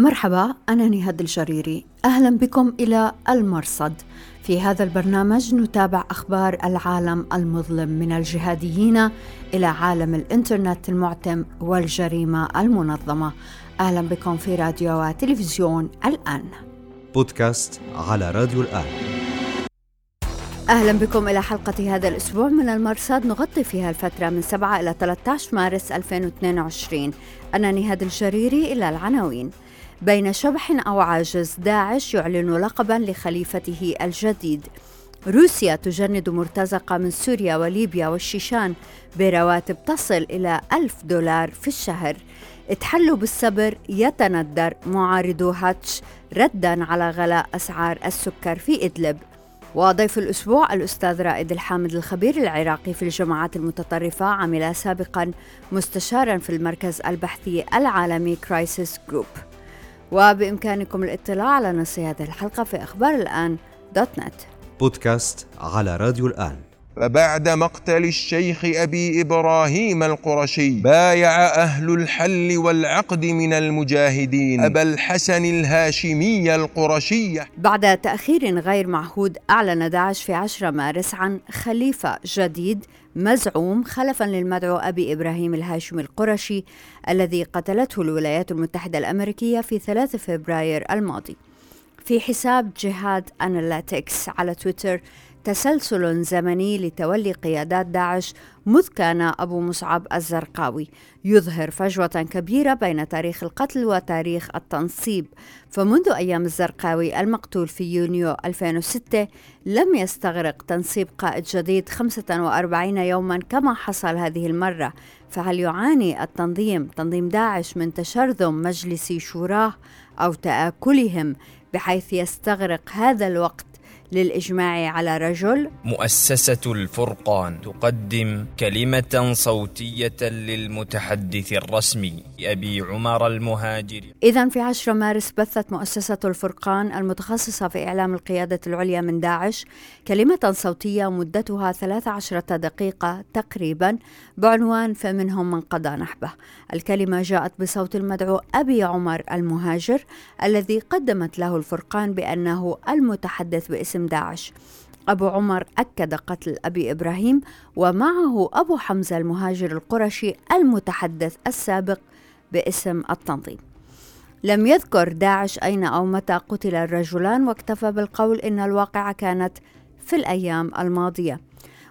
مرحبا أنا نهاد الجريري. أهلا بكم إلى المرصد. في هذا البرنامج نتابع أخبار العالم المظلم من الجهاديين إلى عالم الإنترنت المعتم والجريمة المنظمة. أهلا بكم في راديو وتلفزيون الآن. بودكاست على راديو الآن. أهلا بكم إلى حلقة هذا الأسبوع من المرصد. نغطي فيها الفترة من 7 إلى 13 مارس 2022 أنا نهاد الجريري إلى العناوين. بين شبح أو عاجز داعش يعلن لقبا لخليفته الجديد. روسيا تجند مرتزقة من سوريا وليبيا والشيشان برواتب تصل إلى ألف دولار في الشهر. اتحلوا بالصبر يتندر معارضو هاتش ردا على غلاء أسعار السكر في إدلب. وضيف الأسبوع الأستاذ رائد الحامد الخبير العراقي في الجماعات المتطرفة عمل سابقا مستشارا في المركز البحثي العالمي Crisis Group وبإمكانكم الاطلاع على نص هذه الحلقة في أخبار الآن dot net. بودكاست على راديو الآن. فبعد مقتل الشيخ أبي إبراهيم القرشي بايع أهل الحل والعقد من المجاهدين أبا الحسن الهاشمي القرشي. بعد تأخير غير معهود أعلن داعش في 10 مارس عن خليفة جديد مزعوم خلفا للمدعو أبي إبراهيم الهاشمي القرشي الذي قتلته الولايات المتحدة الأمريكية في 3 فبراير الماضي. في حساب جهاد أناليتكس على تويتر تسلسل زمني لتولي قيادات داعش مذ كان أبو مصعب الزرقاوي. يظهر فجوة كبيرة بين تاريخ القتل وتاريخ التنصيب. فمنذ أيام الزرقاوي المقتول في يونيو 2006 لم يستغرق تنصيب قائد جديد 45 يوما كما حصل هذه المرة. فهل يعاني التنظيم تنظيم داعش من تشرذم مجلس شوراه أو تآكلهم بحيث يستغرق هذا الوقت للإجماع على رجل. مؤسسة الفرقان تقدم كلمة صوتية للمتحدث الرسمي أبي عمر المهاجر. إذا في 10 مارس بثت مؤسسة الفرقان المتخصصة في إعلام القيادة العليا من داعش كلمة صوتية مدتها 13 دقيقة تقريبا بعنوان فمنهم من قضى نحبه الكلمة جاءت بصوت المدعو أبي عمر المهاجر الذي قدمت له الفرقان بأنه المتحدث باسم داعش أبو عمر أكد قتل أبي إبراهيم ومعه أبو حمزة المهاجر القرشي المتحدث السابق باسم التنظيم. لم يذكر داعش أين أو متى قتل الرجلان واكتفى بالقول إن الواقعة كانت في الأيام الماضية.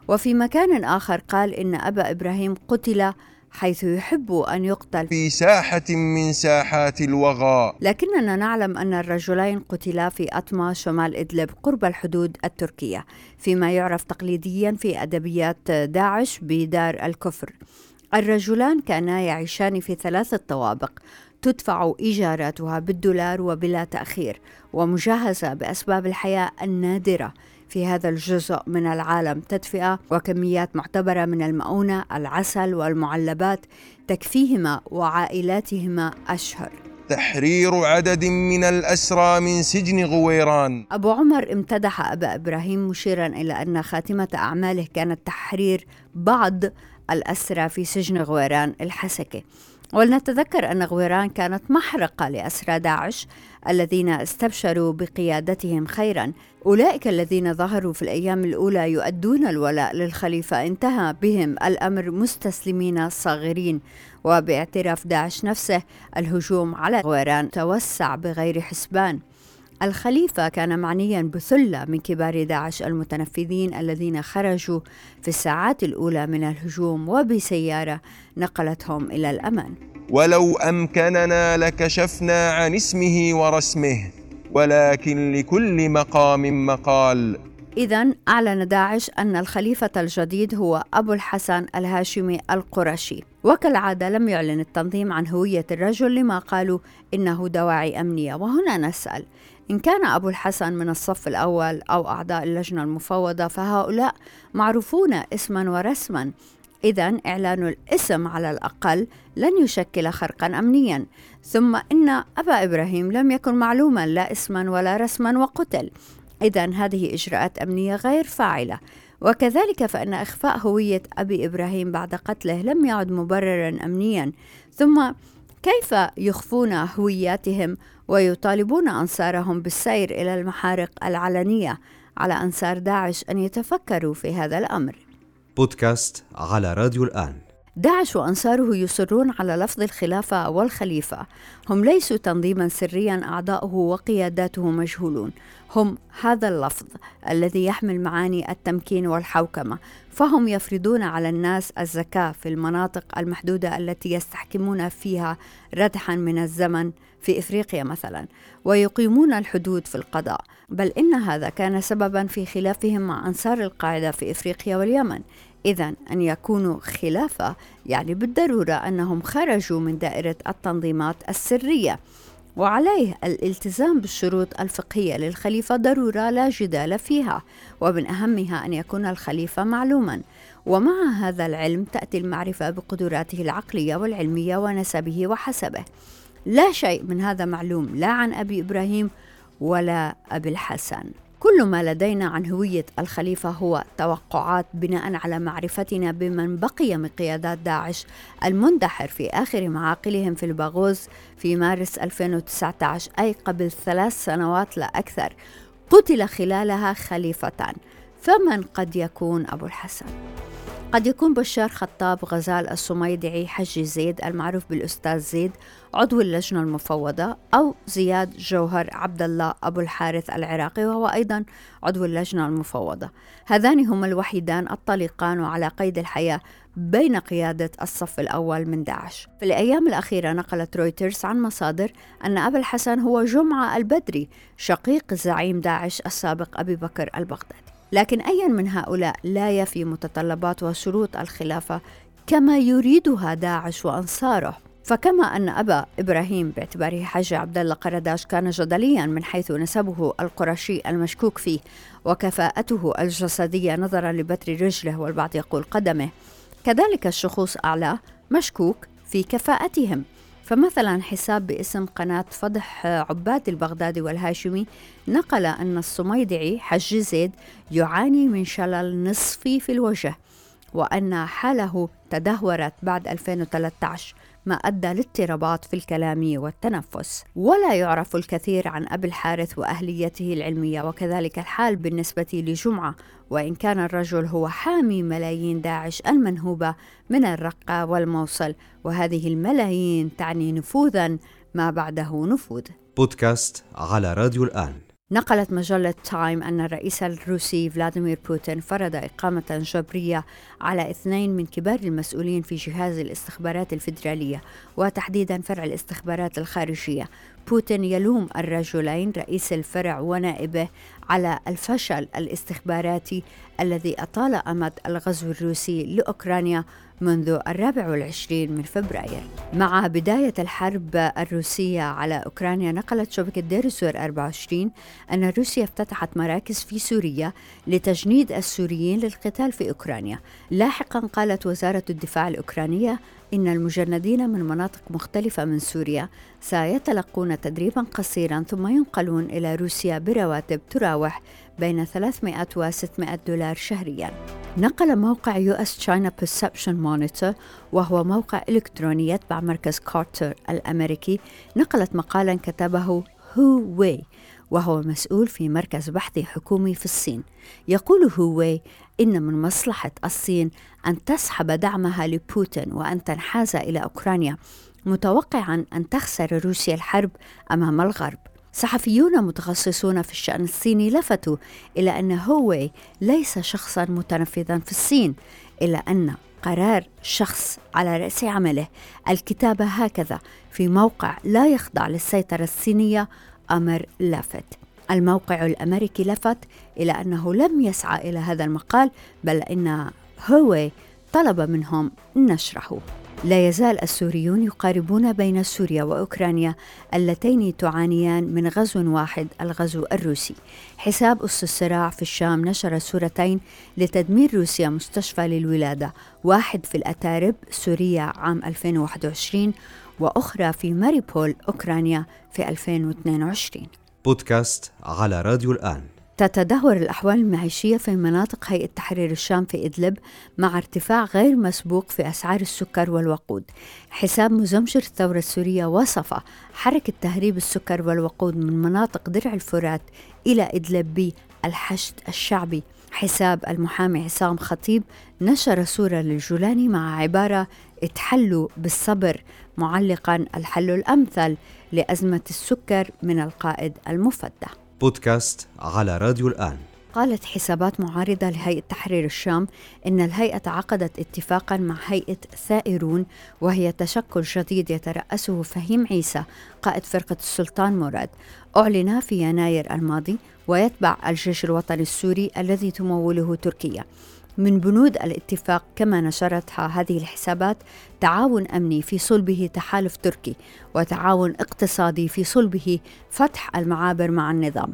وفي مكان آخر قال إن أبا إبراهيم قتل حيث يحب أن يقتل. في ساحة من ساحات الوغى. لكننا نعلم أن الرجلين قتلا في أطمة شمال إدلب قرب الحدود التركية فيما يعرف تقليديا في أدبيات داعش بدار الكفر. الرجلان كانا يعيشان في ثلاثة طوابق تدفع إيجاراتها بالدولار وبلا تأخير ومجهزة بأسباب الحياة النادرة. في هذا الجزء من العالم. تدفئة وكميات معتبرة من المؤونة العسل والمعلبات تكفيهما وعائلاتهما أشهر. تحرير عدد من الأسرى من سجن غويران. أبو عمر امتدح أبا إبراهيم مشيرا إلى أن خاتمة أعماله كانت تحرير بعض الأسرى في سجن غويران الحسكة. ولنتذكر أن غويران كانت محرقة لأسرى داعش الذين استبشروا بقيادتهم خيرا. أولئك الذين ظهروا في الأيام الأولى يؤدون الولاء للخليفة. انتهى بهم الأمر مستسلمين صاغرين. وباعتراف داعش نفسه الهجوم على غويران توسع بغير حسبان. الخليفة كان معنيا بثلة من كبار داعش المتنفذين الذين خرجوا في الساعات الأولى من الهجوم وبسيارة نقلتهم إلى الأمان. ولو أمكننا لكشفنا عن اسمه ورسمه ولكن لكل مقام مقال. إذا أعلن داعش أن الخليفة الجديد هو أبو الحسن الهاشمي القرشي وكالعادة لم يعلن التنظيم عن هوية الرجل لما قالوا إنه دواعي أمنية. وهنا نسأل إن كان أبو الحسن من الصف الأول أو أعضاء اللجنة المفوضة فهؤلاء معروفون اسما ورسما. إذا إعلان الاسم على الأقل لن يشكل خرقا أمنيا. ثم إن أبا إبراهيم لم يكن معلوما لا اسما ولا رسما وقتل. إذا هذه إجراءات أمنية غير فاعلة. وكذلك فإن إخفاء هوية أبي إبراهيم بعد قتله لم يعد مبررا أمنيا. ثم كيف يخفون هوياتهم ويطالبون أنصارهم بالسير إلى المحارق العلنية على أنصار داعش أن يتفكروا في هذا الأمر. بودكاست على راديو الآن. داعش وأنصاره يصرون على لفظ الخلافة والخليفة. هم ليسوا تنظيما سريا أعضاؤه وقياداته مجهولون. هم هذا اللفظ الذي يحمل معاني التمكين والحوكمة. فهم يفرضون على الناس الزكاة في المناطق المحدودة التي يستحكمون فيها ردحا من الزمن. في إفريقيا مثلا ويقيمون الحدود في القضاء. بل إن هذا كان سببا في خلافهم مع أنصار القاعدة في إفريقيا واليمن. إذا أن يكونوا خلافة يعني بالضرورة أنهم خرجوا من دائرة التنظيمات السرية. وعليه الالتزام بالشروط الفقهية للخليفة ضرورة لا جدال فيها. ومن أهمها أن يكون الخليفة معلوما. ومع هذا العلم تأتي المعرفة بقدراته العقلية والعلمية ونسبه وحسبه. لا شيء من هذا معلوم لا عن أبي إبراهيم ولا أبي الحسن كل ما لدينا عن هوية الخليفة هو توقعات بناء على معرفتنا بمن بقي من قيادات داعش المندحر في آخر معاقلهم في الباغوز في مارس 2019 أي قبل ثلاث سنوات لا أكثر قتل خلالها خليفتان فمن قد يكون أبو الحسن؟ قد يكون بشار خطاب غزال الصميدعي حجي زيد المعروف بالأستاذ زيد عضو اللجنة المفوضة أو زياد جوهر عبد الله أبو الحارث العراقي وهو أيضا عضو اللجنة المفوضة. هذان هما الوحيدان الطليقان وعلى قيد الحياة بين قيادة الصف الأول من داعش. في الأيام الأخيرة نقلت رويترز عن مصادر أن أبا الحسن هو جمعة البدري شقيق زعيم داعش السابق أبي بكر البغدادي. لكن أي من هؤلاء لا يفي متطلبات وشروط الخلافة كما يريدها داعش وأنصاره. فكما أن أبا إبراهيم باعتباره حج عبد الله قرداش كان جدليا من حيث نسبه القرشي المشكوك فيه وكفاءته الجسدية نظرا لبتر رجله والبعض يقول قدمه. كذلك الشخوص أعلاه مشكوك في كفاءتهم. فمثلا حساب باسم قناة فضح عباد البغدادي والهاشمي نقل أن الصميدعي حج زيد يعاني من شلل نصفي في الوجه وأن حاله تدهورت بعد 2013 ما أدى لاضطرابات في الكلام والتنفس ولا يعرف الكثير عن أبي الحارث وأهليته العلمية وكذلك الحال بالنسبة لجمعة وإن كان الرجل هو حامي ملايين داعش المنهوبة من الرقة والموصل. وهذه الملايين تعني نفوذا ما بعده نفوذ. بودكاست على راديو الآن. نقلت مجلة تايم أن الرئيس الروسي فلاديمير بوتين فرض إقامة جبرية على اثنين من كبار المسؤولين في جهاز الاستخبارات الفيدرالية وتحديدا فرع الاستخبارات الخارجية. بوتين يلوم الرجلين رئيس الفرع ونائبه على الفشل الاستخباراتي الذي أطال أمد الغزو الروسي لأوكرانيا منذ الرابع والعشرين من فبراير. مع بداية الحرب الروسية على أوكرانيا نقلت شبكة دير الزور 24 أن روسيا افتتحت مراكز في سوريا لتجنيد السوريين للقتال في أوكرانيا. لاحقا قالت وزارة الدفاع الأوكرانية إن المجندين من مناطق مختلفة من سوريا سيتلقون تدريبا قصيرا ثم ينقلون إلى روسيا برواتب تراوح بين 300 و 600 دولار شهريا. نقل موقع US China Perception Monitor وهو موقع إلكتروني يتبع مركز كارتر الأمريكي نقلت مقالا كتبه هو وي وهو مسؤول في مركز بحثي حكومي في الصين. يقول هوي إن من مصلحة الصين أن تسحب دعمها لبوتين وأن تنحاز إلى أوكرانيا متوقعا أن تخسر روسيا الحرب أمام الغرب. صحفيون متخصصون في الشأن الصيني لفتوا إلى أن هوي ليس شخصا متنفذا في الصين إلا أن قرار شخص على رأس عمله. الكتابة هكذا في موقع لا يخضع للسيطرة الصينية أمر لافت. الموقع الأمريكي لفت إلى أنه لم يسعى إلى هذا المقال بل إن هوي طلب منهم نشره. لا يزال السوريون يقاربون بين سوريا وأوكرانيا اللتين تعانيان من غزو واحد الغزو الروسي. حساب أس الصراع في الشام نشر صورتين لتدمير روسيا مستشفى للولادة، واحد في الأتارب سوريا عام 2021 وأخرى في ماريبول أوكرانيا في 2022. بودكاست على راديو الآن. تتدهور الأحوال المعيشية في مناطق هيئة تحرير الشام في إدلب مع ارتفاع غير مسبوق في أسعار السكر والوقود. حساب مزمجر الثورة السورية وصف حركة تهريب السكر والوقود من مناطق درع الفرات إلى إدلب بالحشد الشعبي. حساب المحامي عصام خطيب نشر صورة للجولاني مع عبارة اتحلوا بالصبر معلقا الحل الأمثل لأزمة السكر من القائد المفدى. بودكاست على راديو الآن. قالت حسابات معارضة لهيئة تحرير الشام إن الهيئة عقدت اتفاقا مع هيئة ثائرون وهي تشكل جديد يترأسه فهيم عيسى قائد فرقة السلطان مراد أعلن في يناير الماضي ويتبع الجيش الوطني السوري الذي تموله تركيا. من بنود الاتفاق كما نشرتها هذه الحسابات تعاون أمني في صلبه تحالف تركي وتعاون اقتصادي في صلبه فتح المعابر مع النظام.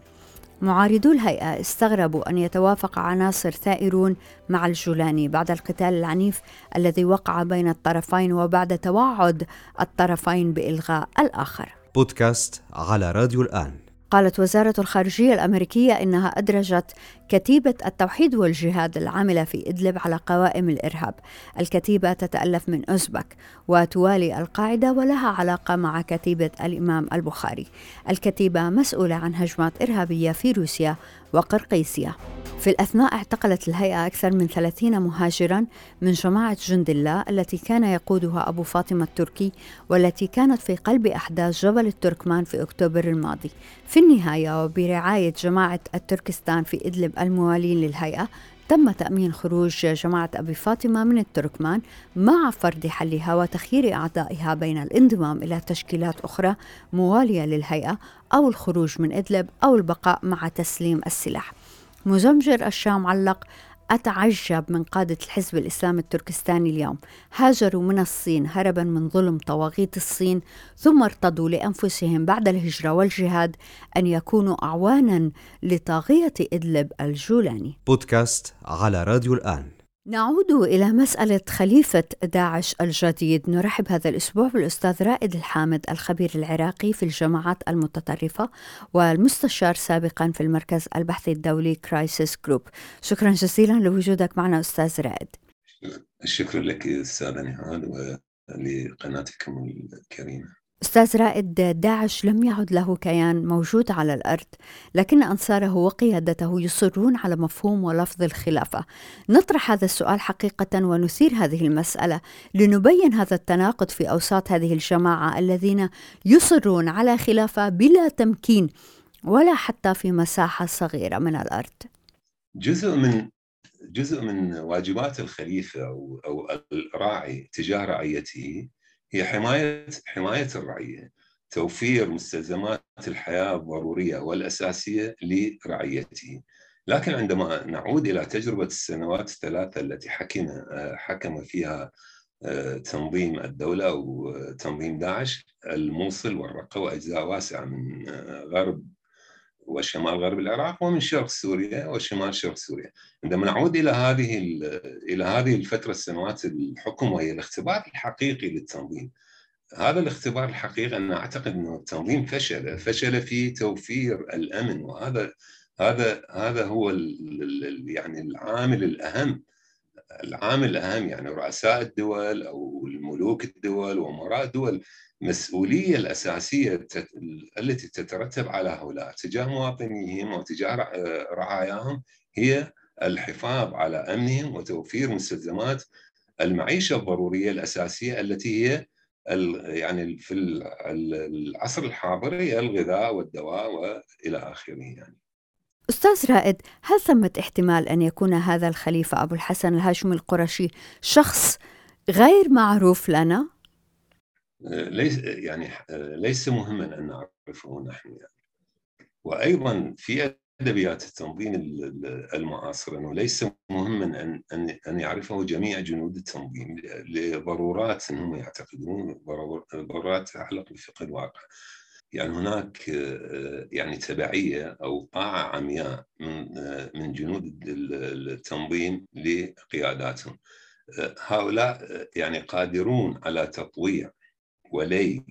معارضو الهيئة استغربوا أن يتوافق عناصر ثائرون مع الجولاني بعد القتال العنيف الذي وقع بين الطرفين وبعد توعد الطرفين بإلغاء الآخر. بودكاست على راديو الآن. قالت وزارة الخارجية الأمريكية إنها أدرجت كتيبة التوحيد والجهاد العاملة في إدلب على قوائم الإرهاب. الكتيبة تتألف من أوزبك وتوالي القاعدة ولها علاقة مع كتيبة الإمام البخاري. الكتيبة مسؤولة عن هجمات إرهابية في روسيا وقرقيسيا في الأثناء اعتقلت الهيئة أكثر من 30 مهاجرا من جماعة جند الله التي كان يقودها أبو فاطمة التركي والتي كانت في قلب أحداث جبل التركمان في أكتوبر الماضي. في النهاية وبرعاية جماعة التركستان في إدلب الموالين للهيئة تم تأمين خروج جماعة أبي فاطمة من التركمان مع فرض حلها وتخيير أعضائها بين الانضمام إلى تشكيلات أخرى موالية للهيئة أو الخروج من إدلب أو البقاء مع تسليم السلاح. مزمجر الشام علق أتعجب من قادة الحزب الإسلامي التركستاني اليوم. هاجروا من الصين هربا من ظلم طواغيت الصين ثم ارتضوا لأنفسهم بعد الهجرة والجهاد أن يكونوا أعوانا لطاغية إدلب الجولاني. بودكاست على راديو الآن. نعود إلى مسألة خليفة داعش الجديد. نرحب هذا الأسبوع بالأستاذ رائد الحامد الخبير العراقي في الجماعات المتطرفة والمستشار سابقا في المركز البحثي الدولي Crisis Group شكرا جزيلا لوجودك معنا أستاذ رائد. الشكر لك أستاذة نهاد ولقناتكم الكريمة. أستاذ رائد داعش لم يعد له كيان موجود على الأرض لكن أنصاره وقيادته يصرون على مفهوم ولفظ الخلافة. نطرح هذا السؤال حقيقة ونثير هذه المسألة لنبين هذا التناقض في أوساط هذه الجماعة الذين يصرون على خلافة بلا تمكين ولا حتى في مساحة صغيرة من الأرض. جزء من جزء من واجبات الخليفة أو, الراعي تجاه رعيته هي حماية حماية الرعية توفير مستلزمات الحياة الضرورية والأساسية لرعيته. لكن عندما نعود إلى تجربة السنوات الثلاثة التي حكم حكم فيها آه، تنظيم الدولة وتنظيم داعش الموصل والرقة وأجزاء واسعة من آه، غرب وشمال غرب العراق ومن شرق سوريا وشمال شرق سوريا. عندما نعود إلى هذه إلى هذه الفترة السنوات الحكم وهي الاختبار الحقيقي للتنظيم. هذا الاختبار الحقيقي أنا أعتقد أنه التنظيم فشل فشل في توفير الأمن وهذا هذا هذا هو يعني العامل الأهم العامل الأهم يعني رؤساء الدول أو الملوك الدول وأمراء الدول المسؤولية الأساسية التي تترتب على هؤلاء تجاه مواطنيهم وتجاه رعاياهم هي الحفاظ على أمنهم وتوفير مستلزمات المعيشة الضرورية الأساسية التي هي يعني في العصر الحاضر هي الغذاء والدواء وإلى آخره يعني. أستاذ رائد، هل ثمة احتمال أن يكون هذا الخليفة أبو الحسن الهاشمي القرشي شخص غير معروف لنا؟ ليس يعني ليس مهما أن نعرفه نحن يعني. وأيضا في أدبيات التنظيم المعاصر أنه ليس مهما أن أن أن يعرفه جميع جنود التنظيم لضرورات هم يعتقدون ضرورات تتعلق بفقه الواقع. يعني هناك يعني تبعية أو طاعه عمياء من من جنود التنظيم لقياداتهم. هؤلاء يعني قادرون على تطويع ولي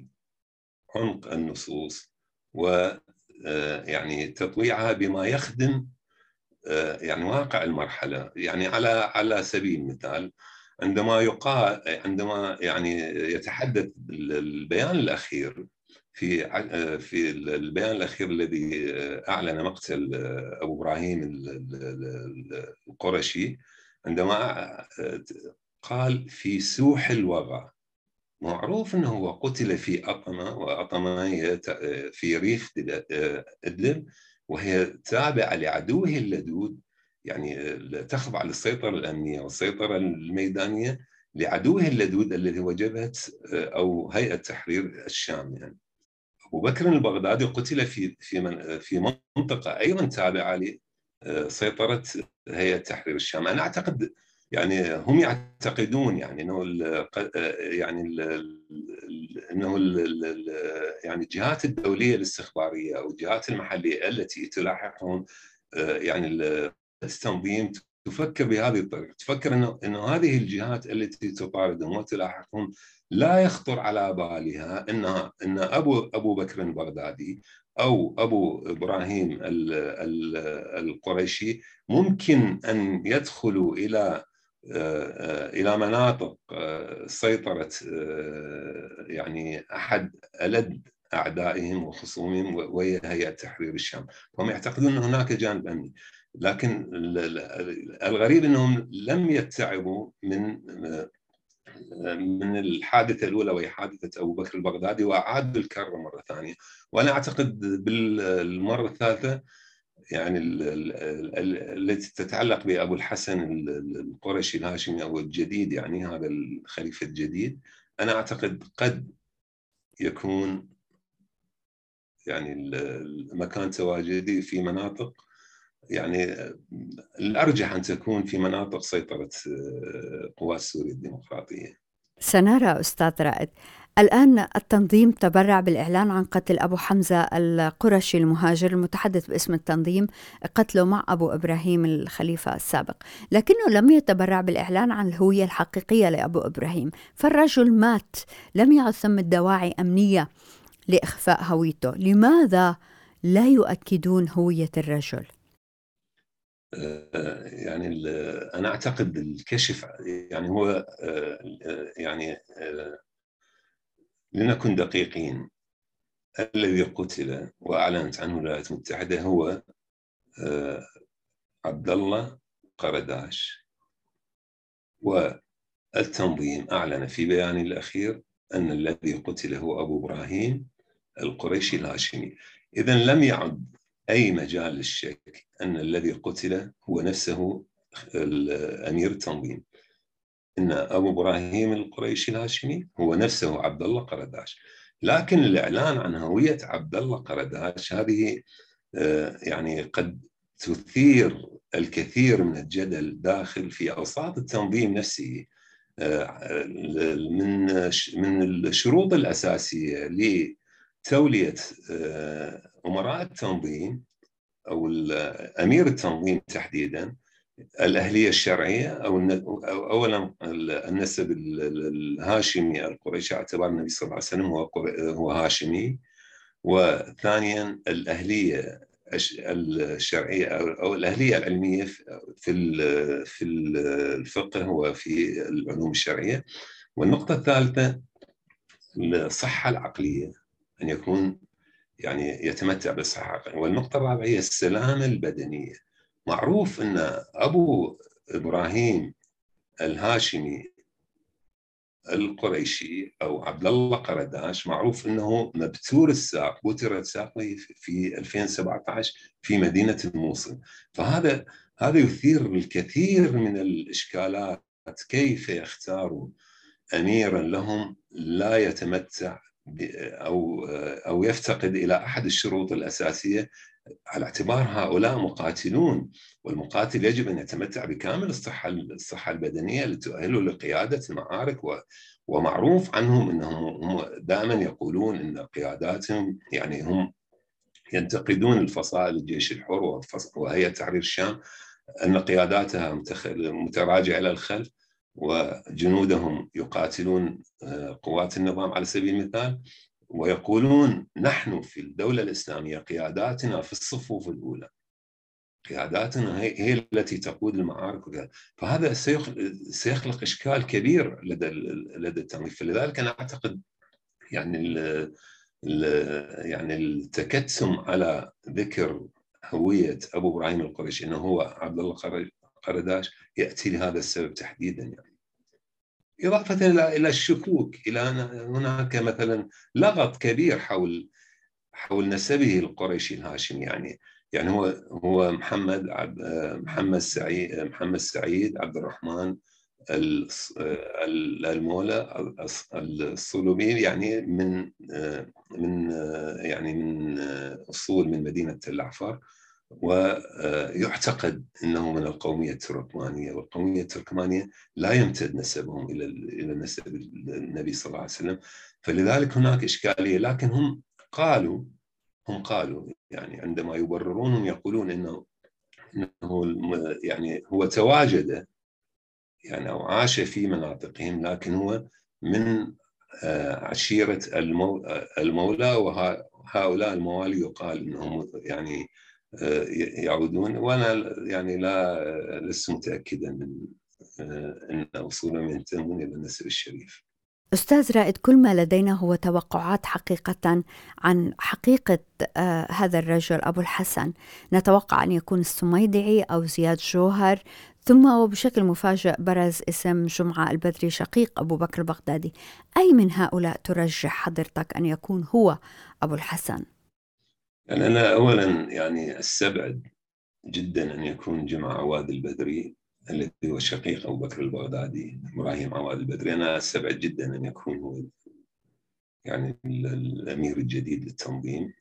عمق النصوص و يعني تطويعها بما يخدم يعني واقع المرحلة يعني على على سبيل المثال عندما يقال عندما يعني يتحدث البيان الأخير في في البيان الأخير الذي أعلن مقتل أبو إبراهيم القرشي عندما قال في سوح الوغى. معروف إنه هو قتل في أطمة واطمه في ريف إدلب وهي تابعة لعدوه اللدود. يعني تخضع للسيطرة الأمنية والسيطرة الميدانية لعدوه اللدود الذي هو جبهه أو هيئة تحرير الشام يعني. ابو بكر البغدادي قتل في في في منطقة أيضا تابعة لسيطرة هيئة تحرير الشام. أنا أعتقد يعني هم يعتقدون يعني إنه ال يعني ال إنه ال يعني الجهات الدولية الاستخبارية أو الجهات المحلية التي تلاحقهم يعني التنظيم تفكر بهذه الطريقة، تفكر إنه إنه هذه الجهات التي تطاردهم وتلاحقهم لا يخطر على بالها إنها إن أبو أبو بكر البغدادي أو أبو إبراهيم القريشي ممكن أن يدخلوا إلى إلى مناطق سيطرة يعني أحد ألد أعدائهم وخصومهم وهي هيئة تحرير الشام، هم يعتقدون إن هناك جانب أمني، لكن الغريب إنهم لم يتعبوا من من الحادثة الأولى وهي حادثة أبو بكر البغدادي وأعادوا الكرة مرة ثانية، وأنا أعتقد بالمرة الثالثة يعني التي تتعلق بأبو الحسن القرشي الهاشمي أو الجديد يعني هذا الخليفة الجديد أنا أعتقد قد يكون يعني مكان تواجدي في مناطق يعني الأرجح أن تكون في مناطق سيطرة قوات سوريا الديمقراطية. سنرى أستاذ رائد. الآن التنظيم تبرع بالإعلان عن قتل أبو حمزة القرشي المهاجر المتحدث باسم التنظيم قتله مع أبو إبراهيم الخليفة السابق. لكنه لم يتبرع بالإعلان عن الهوية الحقيقية لأبو إبراهيم. فالرجل مات. لم يعد ثم دواعي أمنية لإخفاء هويته. لماذا لا يؤكدون هوية الرجل؟ يعني أنا أعتقد الكشف يعني هو يعني لنكن دقيقين الذي قتل وأعلنت عنه الولايات المتحدة هو عبد الله قرداش. والتنظيم أعلن في بيانه الأخير أن الذي قتل هو أبو إبراهيم القريشي الهاشمي. اذا لم يعد أي مجال للشك أن الذي قتل هو نفسه أمير التنظيم. إن أبو إبراهيم القريشي الهاشمي هو نفسه عبد الله قرداش. لكن الإعلان عن هوية عبد الله قرداش هذه يعني قد تثير الكثير من الجدل داخل في أوساط التنظيم نفسه. من من الشروط الأساسية لتولية أمراء التنظيم أو أمير التنظيم تحديدا الأهلية الشرعية أو اولا النسب الهاشمي القريشي اعتبار النبي صلى الله عليه وسلم هو هو هاشمي. وثانيا الأهلية الشرعية أو الأهلية العلمية في في الفقه وفي العلوم الشرعية. والنقطة الثالثة الصحة العقلية أن يكون يعني يتمتع بالصحه والنقطة الرابعة هي السلامة البدنية. معروف أن أبو إبراهيم الهاشمي القريشي أو عبد الله قرداش معروف أنه مبتور الساق بترت ساقه في 2017 في مدينة الموصل. فهذا هذا يثير الكثير من الإشكالات كيف يختاروا اميرا لهم لا يتمتع أو أو يفتقد إلى أحد الشروط الأساسية. على اعتبار هؤلاء مقاتلون والمقاتل يجب أن يتمتع بكامل الصحة الصحة البدنية لتؤهله لقيادة المعارك ومعروف عنهم إنهم هم دائما يقولون إن قياداتهم يعني هم ينتقدون الفصائل الجيش الحر وهيئه تحرير الشام أن قياداتها متراجعة إلى الخلف. وجنودهم يقاتلون قوات النظام على سبيل المثال ويقولون نحن في الدولة الإسلامية قياداتنا في الصفوف الأولى. قياداتنا هي, التي تقود المعارك فهذا سيخلق إشكال كبير لدى لدى التنظيم فلذلك أنا أعتقد يعني ال يعني التكتم على ذكر هوية أبو إبراهيم القرشي إنه هو عبد الله قرداش يأتي لهذا السبب تحديدا يعني. إضافة إلى الشكوك إلى أن هناك مثلا لغط كبير حول حول نسبه القريشي الهاشمي يعني. يعني هو هو محمد عبد محمد سعيد محمد سعيد عبد الرحمن المولى الصلوبي يعني من من يعني من أصول من مدينة العفار ويعتقد انه من القومية التركمانية والقومية التركمانية لا يمتد نسبهم إلى إلى نسب النبي صلى الله عليه وسلم. فلذلك هناك إشكالية لكن هم قالوا هم قالوا يعني عندما يبررونهم يقولون إنه إنه يعني هو تواجد يعني أو عاش في مناطقهم لكن هو من آه، عشيرة المولى وهؤلاء الموالي يقال إنهم يعني آه، يعودون وأنا يعني لا لست متأكدا من آه، أن اصولهم ينتمون إلى النسب الشريف. أستاذ رائد كل ما لدينا هو توقعات حقيقة عن حقيقة آه هذا الرجل أبو الحسن نتوقع أن يكون السميدعي أو زياد جوهر ثم وبشكل مفاجئ برز اسم جمعة البدري شقيق أبو بكر البغدادي أي من هؤلاء ترجح حضرتك أن يكون هو أبو الحسن؟ يعني أنا أولا يعني أستبعد جدا أن يكون جمعة عواد البدري الذي هو شقيق أبو بكر البغدادي إبراهيم عواد البدري. أنا أستبعد جدا أن يكون هو يعني الأمير الجديد للتنظيم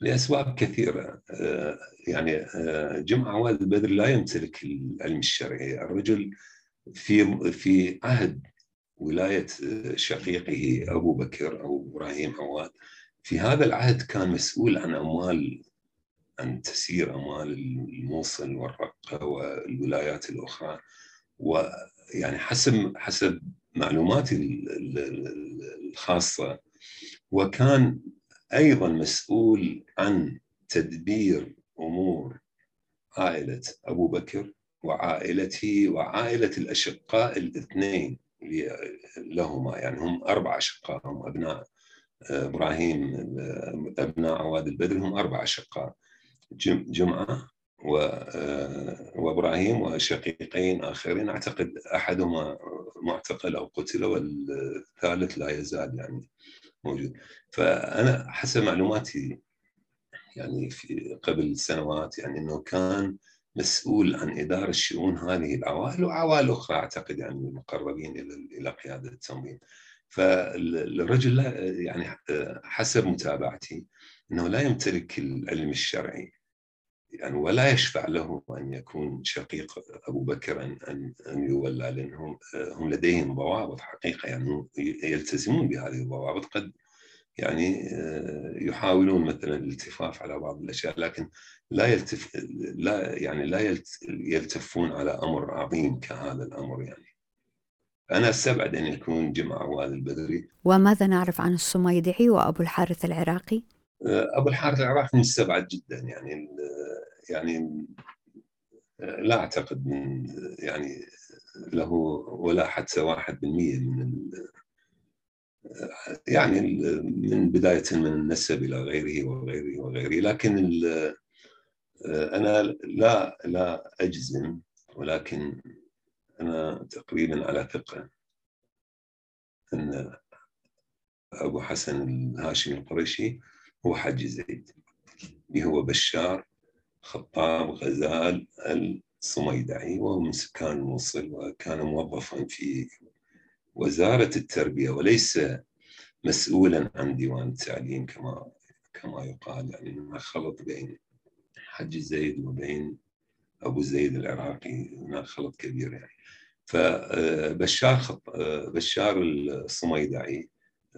لأسباب كثيرة. آه، يعني آه، جمع عواد البدري لا يمتلك العلم الشرعي. الرجل في في عهد ولاية شقيقه أبو بكر أو إبراهيم عواد في هذا العهد كان مسؤول عن أموال أن تسير أموال الموصل والرقة والولايات الأخرى. ويعني حسب حسب معلوماتي الخاصة وكان أيضا مسؤول عن تدبير أمور عائلة أبو بكر وعائلته وعائلة الأشقاء الاثنين لهما يعني هم أربع أشقاء هم أبناء إبراهيم أبناء عواد البدر هم أربع أشقاء جمعة آه، وابراهيم وشقيقين آخرين. أعتقد أحدهما معتقل أو قتل والثالث لا يزال يعني موجود. فأنا حسب معلوماتي يعني في قبل سنوات يعني إنه كان مسؤول عن إدارة شؤون هذه العوائل وعوائل أخرى أعتقد يعني المقربين إلى إلى قيادة التنظيم. فالرجل لا يعني حسب متابعتي إنه لا يمتلك العلم الشرعي يعني ولا يشفع له أن يكون شقيق أبو بكر أن أن, يولى لانهم هم لديهم ضوابط حقيقة يعني يلتزمون بهذه الضوابط قد يعني يحاولون مثلا الالتفاف على بعض الأشياء لكن لا يلتف لا يعني لا يلتفون على أمر عظيم كهذا الأمر يعني. أنا استبعد أن يكون جمع عواد البدري وماذا نعرف عن السميدعي وأبو الحارث العراقي؟ أبو الحارث العراقي مستبعد جدا يعني يعني لا أعتقد من يعني له ولا حتى واحد بالمية من يعني من بداية من النسب إلى غيره وغيره وغيره لكن أنا لا لا أجزم ولكن أنا تقريبا على ثقة أن أبو حسن الهاشمي القرشي هو حج زيد. هو بشار خطاب غزال الصميدعي وهو من سكان الموصل وكان موظفا في وزارة التربية وليس مسؤولا عن ديوان التعليم كما كما يقال يعني خلط بين حج زيد وبين أبو زيد العراقي هناك خلط كبير يعني. فبشار خط... بشار الصميدعي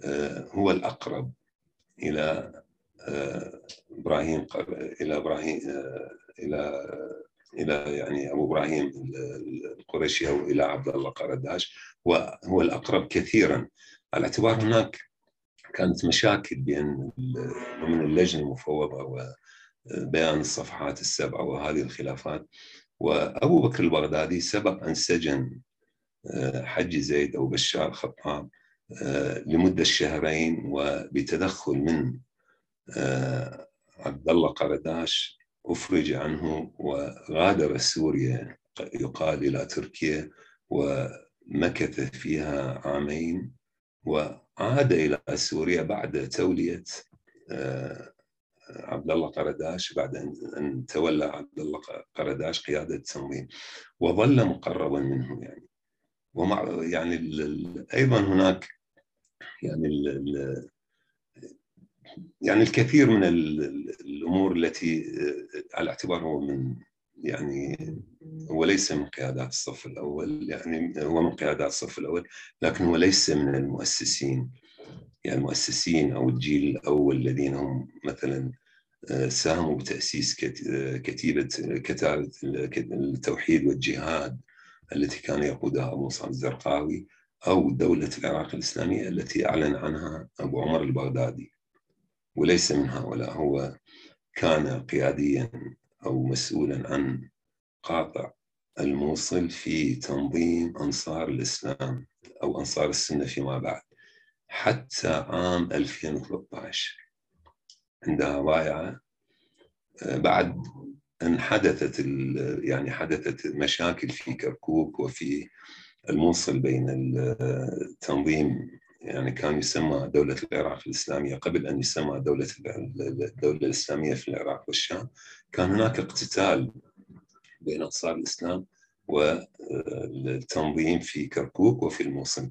آه، هو الأقرب إلى إبراهيم إلى إبراهيم إلى إلى يعني أبو إبراهيم القرشي أو إلى عبد الله قرداش. وهو الأقرب كثيرا. على اعتبار هناك كانت مشاكل بين من اللجنة المفوضة بيان الصفحات السبعة وهذه الخلافات. وأبو بكر البغدادي سبق أن سجن حج زيد أو بشار خطاب لمدة شهرين وبتدخل من عبد الله قرداش أفرج عنه وغادر سوريا يقال إلى تركيا ومكث فيها عامين وعاد إلى سوريا بعد تولية آه، عبد الله قرداش بعد أن تولى عبد الله قرداش قيادة التنظيم وظل مقربا منه يعني. ومع يعني أيضا هناك يعني يعني الكثير من الأمور التي آه، على اعتبار هو من يعني هو ليس من قيادات الصف الأول يعني هو من قيادات الصف الأول لكن هو ليس من المؤسسين. يعني المؤسسين أو الجيل الأول الذين هم مثلا آه، ساهموا بتأسيس آه، كتيبة كتابة التوحيد والجهاد التي كان يقودها أبو مصعب الزرقاوي أو دولة العراق الإسلامية التي أعلن عنها أبو عمر البغدادي. وليس من هؤلاء هو كان قياديا أو مسؤولا عن قاطع الموصل في تنظيم أنصار الإسلام أو أنصار السنة فيما بعد. حتى عام 2013 عندها بايعة آه، بعد أن حدثت يعني حدثت مشاكل في كركوك وفي الموصل بين التنظيم يعني كان يسمى دولة العراق الإسلامية قبل أن يسمى دولة الدولة الإسلامية في العراق والشام كان هناك اقتتال بين أنصار الإسلام والتنظيم في كركوك وفي الموصل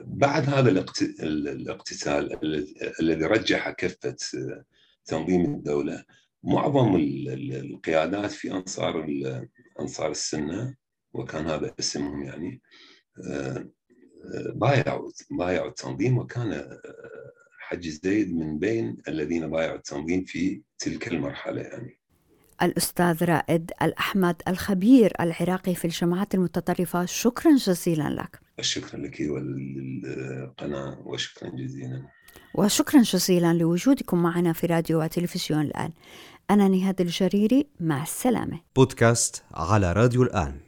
بعد هذا الاقتتال الذي رجح كفة تنظيم الدولة معظم القيادات في أنصار أنصار السنة وكان هذا اسمهم يعني بايعوا بايعوا التنظيم وكان آه، حج زيد من بين الذين بايعوا التنظيم في تلك المرحلة يعني. الأستاذ رائد الأحمد الخبير العراقي في الجماعات المتطرفة شكرا جزيلا لك شكرا لك وللقناة وشكرا جزيلا. وشكرا جزيلا لوجودكم معنا في راديو وتلفزيون الآن. أنا نهاد الجريري مع السلامة. بودكاست على راديو الآن.